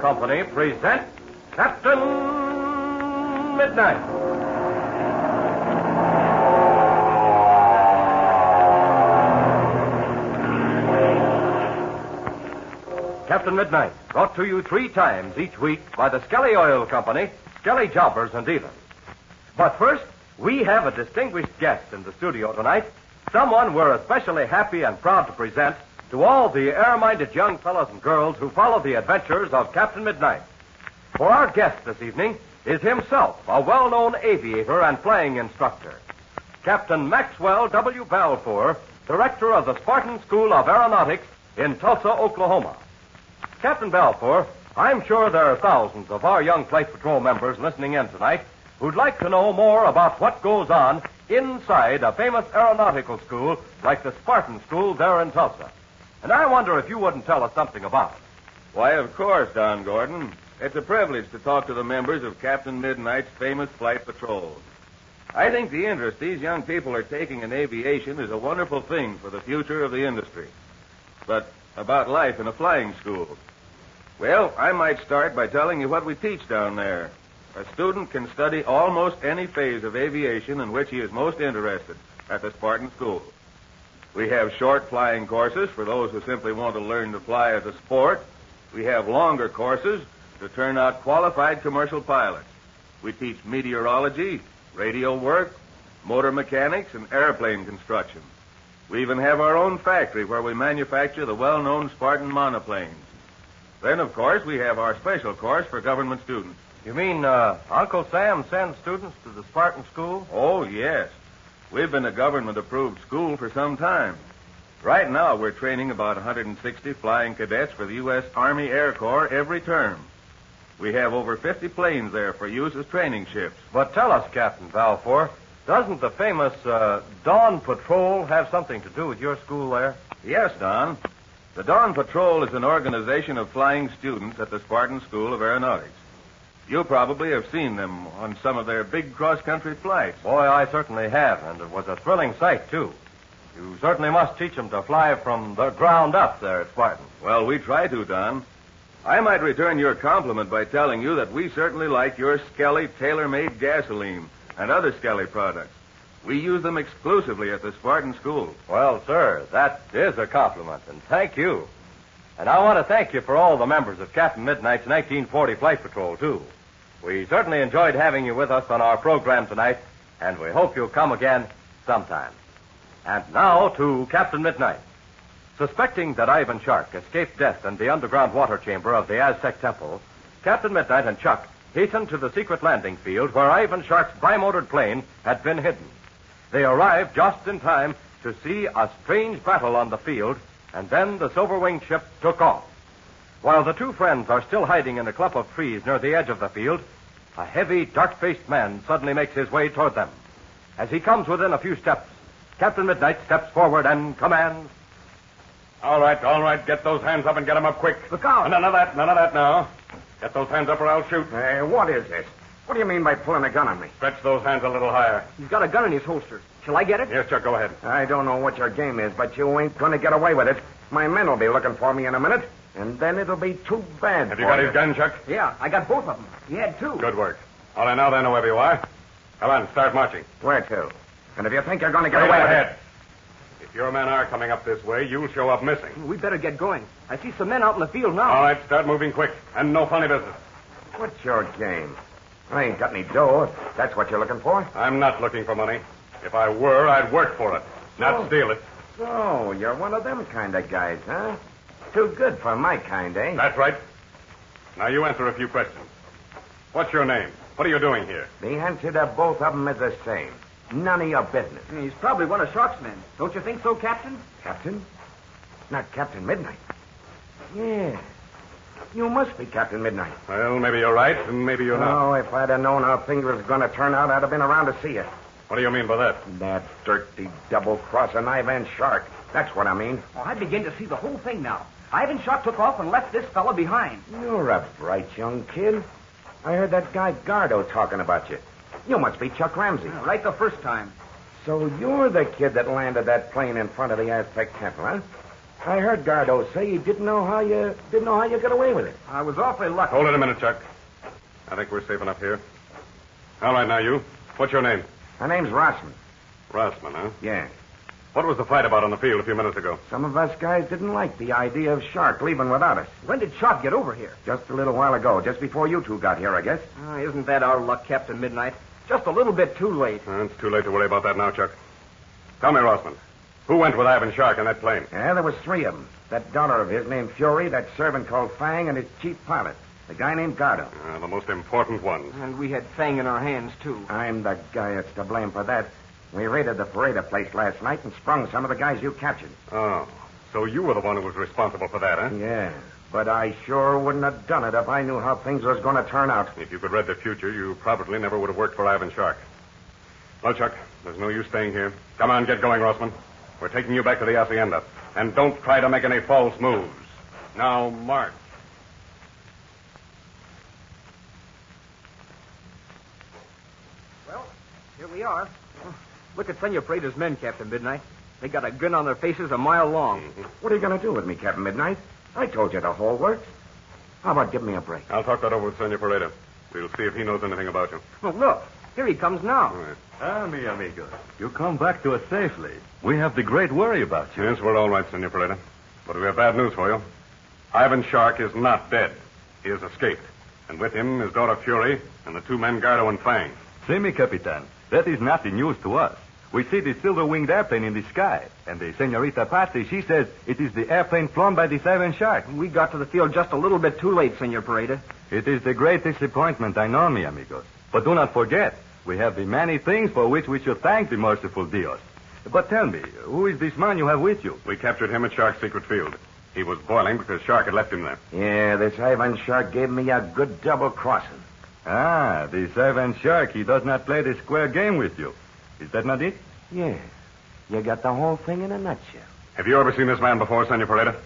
Company present Captain Midnight. Captain Midnight, brought to you three times each week by the Skelly Oil Company, Skelly Jobbers and Dealers. But first, we have a distinguished guest in the studio tonight, someone we're especially happy and proud to present to all the air-minded young fellows and girls who follow the adventures of Captain Midnight. For our guest this evening is himself a well-known aviator and flying instructor, Captain Maxwell W. Balfour, director of the Spartan School of Aeronautics in Tulsa, Oklahoma. Captain Balfour, I'm sure there are thousands of our young Flight Patrol members listening in tonight who'd like to know more about what goes on inside a famous aeronautical school like the Spartan School there in Tulsa. And I wonder if you wouldn't tell us something about it. Why, of course, Don Gordon. It's a privilege to talk to the members of Captain Midnight's famous flight patrol. I think the interest these young people are taking in aviation is a wonderful thing for the future of the industry. But about life in a flying school. Well, I might start by telling you what we teach down there. A student can study almost any phase of aviation in which he is most interested at the Spartan School. We have short flying courses for those who simply want to learn to fly as a sport. We have longer courses to turn out qualified commercial pilots. We teach meteorology, radio work, motor mechanics, and airplane construction. We even have our own factory where we manufacture the well-known Spartan monoplanes. Then, of course, we have our special course for government students. You mean uh, Uncle Sam sends students to the Spartan School? Oh, yes. We've been a government approved school for some time. Right now, we're training about 160 flying cadets for the U.S. Army Air Corps every term. We have over 50 planes there for use as training ships. But tell us, Captain Balfour, doesn't the famous uh, Dawn Patrol have something to do with your school there? Yes, Don. The Dawn Patrol is an organization of flying students at the Spartan School of Aeronautics. You probably have seen them on some of their big cross-country flights. Boy, I certainly have, and it was a thrilling sight, too. You certainly must teach them to fly from the ground up there at Spartan. Well, we try to, Don. I might return your compliment by telling you that we certainly like your Skelly tailor-made gasoline and other Skelly products. We use them exclusively at the Spartan School. Well, sir, that is a compliment, and thank you. And I want to thank you for all the members of Captain Midnight's 1940 Flight Patrol, too. We certainly enjoyed having you with us on our program tonight, and we hope you'll come again sometime. And now to Captain Midnight. Suspecting that Ivan Shark escaped death in the underground water chamber of the Aztec Temple, Captain Midnight and Chuck hastened to the secret landing field where Ivan Shark's bimotored plane had been hidden. They arrived just in time to see a strange battle on the field, and then the silver winged ship took off. While the two friends are still hiding in a clump of trees near the edge of the field, a heavy, dark faced man suddenly makes his way toward them. As he comes within a few steps, Captain Midnight steps forward and commands. All right, all right. Get those hands up and get 'em up quick. Look out. None of that, none of that now. Get those hands up or I'll shoot. Hey, what is this? What do you mean by pulling a gun on me? Stretch those hands a little higher. He's got a gun in his holster. Shall I get it? Yes, Chuck, go ahead. I don't know what your game is, but you ain't going to get away with it. My men will be looking for me in a minute, and then it'll be too bad Have you got his gun, Chuck? Yeah, I got both of them. He had two. Good work. All right, now then, whoever you are. Come on, start marching. Where to? And if you think you're going to get Straight away ahead. If your men are coming up this way, you'll show up missing. We better get going. I see some men out in the field now. All right, start moving quick. And no funny business. What's your game? I ain't got any dough, if that's what you're looking for. I'm not looking for money. If I were, I'd work for it, not Oh. steal it. So, you're one of them kind of guys, huh? Too good for my kind, eh? That's right. Now you answer a few questions. What's your name? What are you doing here? The answer to both of them is the same. None of your business. He's probably one of Shark's men. Don't you think so, Captain? Captain? Not Captain Midnight. Yeah. You must be Captain Midnight. Well, maybe you're right, and maybe you're not. Oh, if I'd have known how things was going to turn out, I'd have been around to see you. What do you mean by that? That dirty double-crossing Ivan Shark. That's what I mean. Oh, I begin to see the whole thing now. Ivan Shark took off and left this fellow behind. You're a bright young kid. I heard that guy Gardo talking about you. You must be Chuck Ramsey. Uh, right the first time. So you're the kid that landed that plane in front of the Aztec Temple, huh? I heard Gardo say he didn't know how you didn't know how you got away with it. I was awfully lucky. Hold it a minute, Chuck. I think we're safe enough here. All right, now you. What's your name? My name's Rossman. Rossman, huh? Yeah. What was the fight about on the field a few minutes ago? Some of us guys didn't like the idea of Shark leaving without us. When did Shark get over here? Just a little while ago, just before you two got here, I guess. Oh, isn't that our luck, Captain Midnight? Just a little bit too late. Uh, it's too late to worry about that now, Chuck. Tell me, Rossman, who went with Ivan Shark in that plane? Yeah, there was three of them. That daughter of his named Fury, that servant called Fang, and his chief pilot, the guy named Gardo. Uh, the most important ones. And we had Fang in our hands, too. I'm the guy that's to blame for that. We raided the Parada place last night and sprung some of the guys you captured. Oh, so you were the one who was responsible for that, huh? Yeah, but I sure wouldn't have done it if I knew how things was going to turn out. If you could read the future, you probably never would have worked for Ivan Shark. Well, Chuck, there's no use staying here. Come on, get going, Rossman. We're taking you back to the hacienda. And don't try to make any false moves. Now, march. Well, here we are. Look at Senor Pareda's men, Captain Midnight. They got a grin on their faces a mile long. What are you going to do with me, Captain Midnight? I told you the whole works. How about giving me a break? I'll talk that over with Senor Pareda. We'll see if he knows anything about you. Well, look. Here he comes now. All right. Ah, mi amigo. You come back to us safely. We have the great worry about you. Yes, we're all right, Senor Pareda. But we have bad news for you. Ivan Shark is not dead. He has escaped. And with him, his daughter Fury and the two men Gardo and Fang. See me, Capitan. That is nothing news to us. We see the silver-winged airplane in the sky, and the Senorita Patsy, she says it is the airplane flown by the Ivan Shark. We got to the field just a little bit too late, Senor Pareda. It is the great disappointment, I know, mi amigos. But do not forget, we have the many things for which we should thank the merciful Dios. But tell me, who is this man you have with you? We captured him at Shark's secret field. He was boiling because Shark had left him there. Yeah, this Ivan Shark gave me a good double crossing. Ah, the Ivan Shark, he does not play the square game with you. Is that not it? Yes. You got the whole thing in a nutshell. Have you ever seen this man before, Senor Pareda?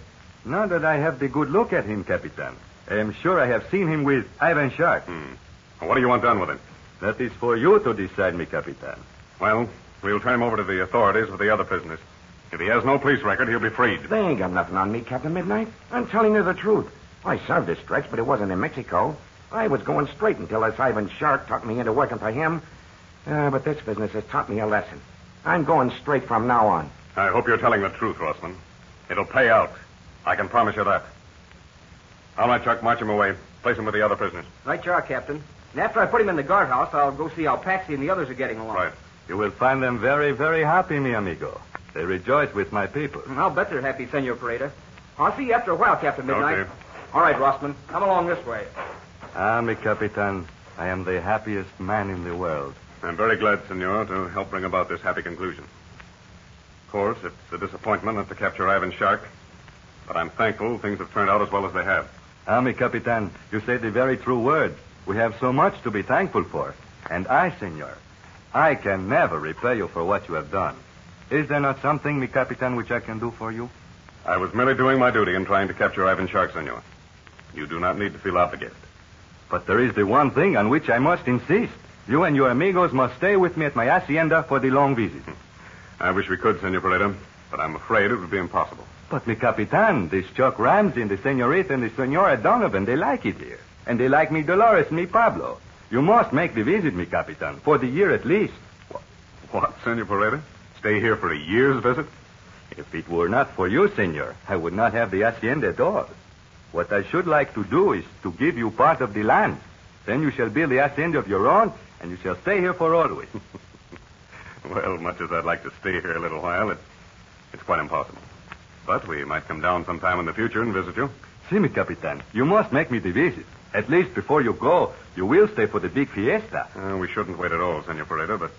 Now that I have the good look at him, Capitan, I am sure I have seen him with Ivan Shark. Hmm. What do you want done with him? That is for you to decide, mi Capitan. Well, we'll turn him over to the authorities with the other prisoners. If he has no police record, he'll be freed. They ain't got nothing on me, Captain Midnight. I'm telling you the truth. I served this stretch, but it wasn't in Mexico. I was going straight until this Ivan Shark talked me into working for him. Uh, but this business has taught me a lesson. I'm going straight from now on. I hope you're telling the truth, Rossman. It'll pay out. I can promise you that. All right, Chuck, march him away. Place him with the other prisoners. Right you are, Captain. And after I put him in the guardhouse, I'll go see how Patsy and the others are getting along. Right. You will find them very, very happy, mi amigo. They rejoice with my people. I'll bet they're happy, Senor Pareda. I'll see you after a while, Captain Midnight. Okay. All right, Rossman. Come along this way. Ah, mi Capitan, I am the happiest man in the world. I'm very glad, Senor, to help bring about this happy conclusion. Of course, it's a disappointment not to capture Ivan Shark, but I'm thankful things have turned out as well as they have. Ah, mi Capitan, you say the very true words. We have so much to be thankful for. And I, senor, I can never repay you for what you have done. Is there not something, mi Capitan, which I can do for you? I was merely doing my duty in trying to capture Ivan Shark, Senor. You do not need to feel obligated. But there is the one thing on which I must insist. You and your amigos must stay with me at my hacienda for the long visit. I wish we could, Senor Pareda, but I'm afraid it would be impossible. But, mi Capitan, this Chuck Ramsey and the senorita and the senora Donovan, they like it here. And they like me Dolores and me Pablo. You must make the visit, mi Capitan, for the year at least. What, Senor Pareda? Stay here for a year's visit? If it were not for you, senor, I would not have the hacienda at all. What I should like to do is to give you part of the land. Then you shall build the hacienda of your own, and you shall stay here for always. Well, much as I'd like to stay here a little while, it, it's quite impossible. But we might come down sometime in the future and visit you. See me, Capitan. You must make me the visit. At least before you go, you will stay for the big fiesta. Uh, we shouldn't wait at all, Senor Pareda, but.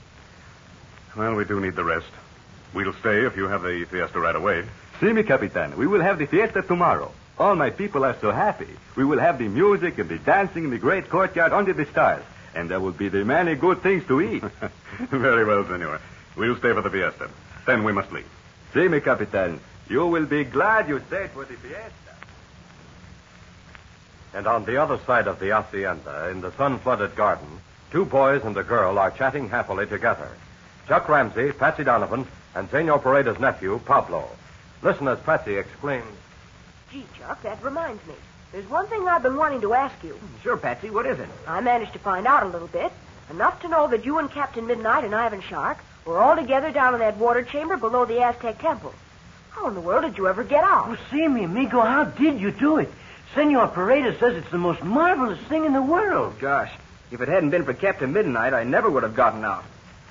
Well, we do need the rest. We'll stay if you have the fiesta right away. See me, Capitan. We will have the fiesta tomorrow. All my people are so happy. We will have the music and the dancing in the great courtyard under the stars. And there will be the many good things to eat. Very well, Senor. We'll stay for the fiesta. Then we must leave. See me, Capitan. You will be glad you stayed for the fiesta. And on the other side of the hacienda, in the sun-flooded garden, two boys and a girl are chatting happily together. Chuck Ramsey, Patsy Donovan, and Senor Paredes' nephew, Pablo. Listen as Patsy exclaims. Gee, Chuck, that reminds me. There's one thing I've been wanting to ask you. Hmm, sure, Patsy. What is it? I managed to find out a little bit. Enough to know that you and Captain Midnight and Ivan Shark were all together down in that water chamber below the Aztec temple. How in the world did you ever get out? Oh, see me, amigo. How did you do it? Senor Paredes says it's the most marvelous thing in the world. Oh, gosh, if it hadn't been for Captain Midnight, I never would have gotten out.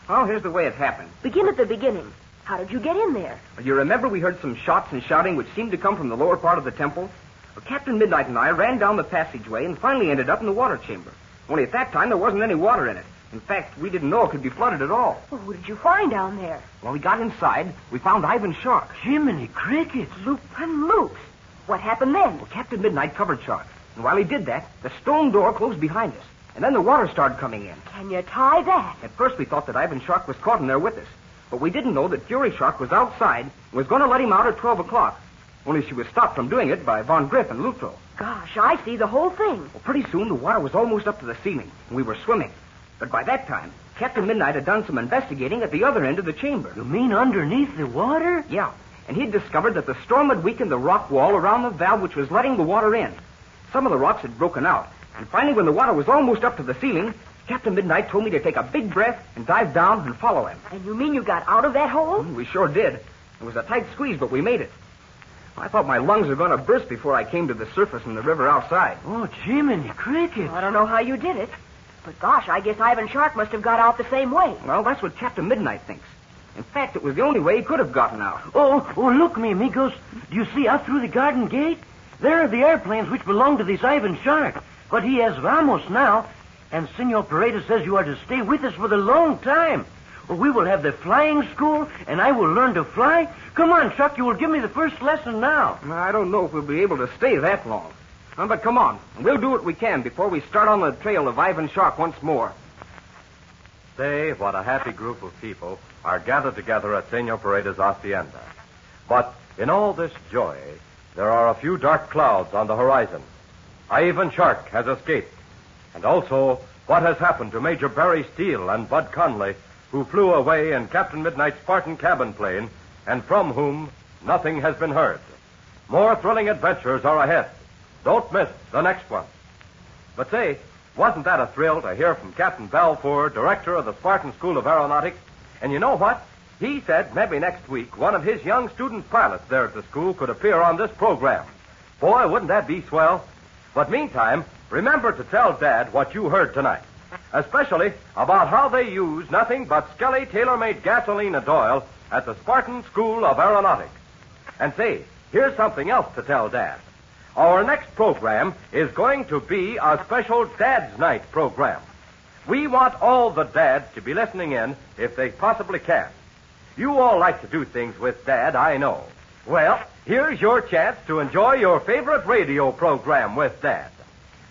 Well, here's the way it happened. Begin at the beginning. How did you get in there? You remember we heard some shots and shouting which seemed to come from the lower part of the temple? Well, Captain Midnight and I ran down the passageway and finally ended up in the water chamber. Only at that time there wasn't any water in it. In fact, we didn't know it could be flooded at all. Well, who did you find down there? When we got inside, we found Ivan Shark. Jiminy crickets. Loop and loops. What happened then? Well, Captain Midnight covered Shark. And while he did that, the stone door closed behind us. And then the water started coming in. Can you tie that? At first, we thought that Ivan Shark was caught in there with us. But we didn't know that Fury Shark was outside and was going to let him out at 12 o'clock. Only she was stopped from doing it by Von Griff and Lutro. Gosh, I see the whole thing. Well, pretty soon the water was almost up to the ceiling, and we were swimming. But by that time, Captain Midnight had done some investigating at the other end of the chamber. You mean underneath the water? Yeah, and he'd discovered that the storm had weakened the rock wall around the valve which was letting the water in. Some of the rocks had broken out, and finally, when the water was almost up to the ceiling, Captain Midnight told me to take a big breath and dive down and follow him. And you mean you got out of that hole? Mm, We sure did. It was a tight squeeze, but we made it. I thought my lungs were going to burst before I came to the surface in the river outside. Oh, Jiminy crickets. I don't know how you did it. But gosh, I guess Ivan Shark must have got out the same way. Well, that's what Captain Midnight thinks. In fact, it was the only way he could have gotten out. Oh, oh, look, me amigos. Do you see out through the garden gate? There are the airplanes which belong to this Ivan Shark. But he has Vamos now, and Senor Paredes says you are to stay with us for the long time. Well, we will have the flying school, and I will learn to fly. Come on, Chuck, you will give me the first lesson now. I don't know if we'll be able to stay that long. Uh, but come on. We'll do what we can before we start on the trail of Ivan Shark once more. Say, what a happy group of people are gathered together at Senor Paredes' hacienda. But in all this joy, there are a few dark clouds on the horizon. Ivan Shark has escaped. And also, what has happened to Major Barry Steele and Bud Conley, who flew away in Captain Midnight's Spartan cabin plane, and from whom nothing has been heard. More thrilling adventures are ahead. Don't miss the next one. But say, wasn't that a thrill to hear from Captain Balfour, director of the Spartan School of Aeronautics? And you know what? He said maybe next week one of his young student pilots there at the school could appear on this program. Boy, wouldn't that be swell? But meantime, remember to tell Dad what you heard tonight, especially about how they use nothing but Skelly tailor-made gasoline and oil at the Spartan School of Aeronautics. And say, here's something else to tell Dad. Our next program is going to be a special Dad's Night program. We want all the dads to be listening in if they possibly can. You all like to do things with Dad, I know. Well, here's your chance to enjoy your favorite radio program with Dad.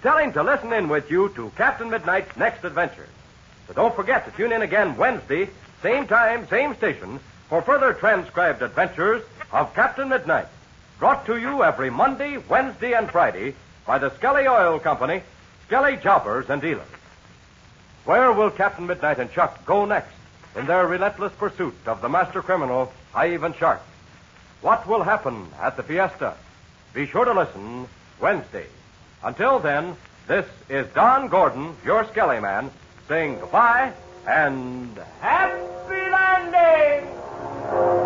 Tell him to listen in with you to Captain Midnight's next adventure. So don't forget to tune in again Wednesday, same time, same station, for further transcribed adventures of Captain Midnight. Brought to you every Monday, Wednesday, and Friday by the Skelly Oil Company, Skelly Jobbers and Dealers. Where will Captain Midnight and Chuck go next in their relentless pursuit of the master criminal, Ivan Shark? What will happen at the fiesta? Be sure to listen Wednesday. Until then, this is Don Gordon, your Skelly man, saying goodbye and happy landing!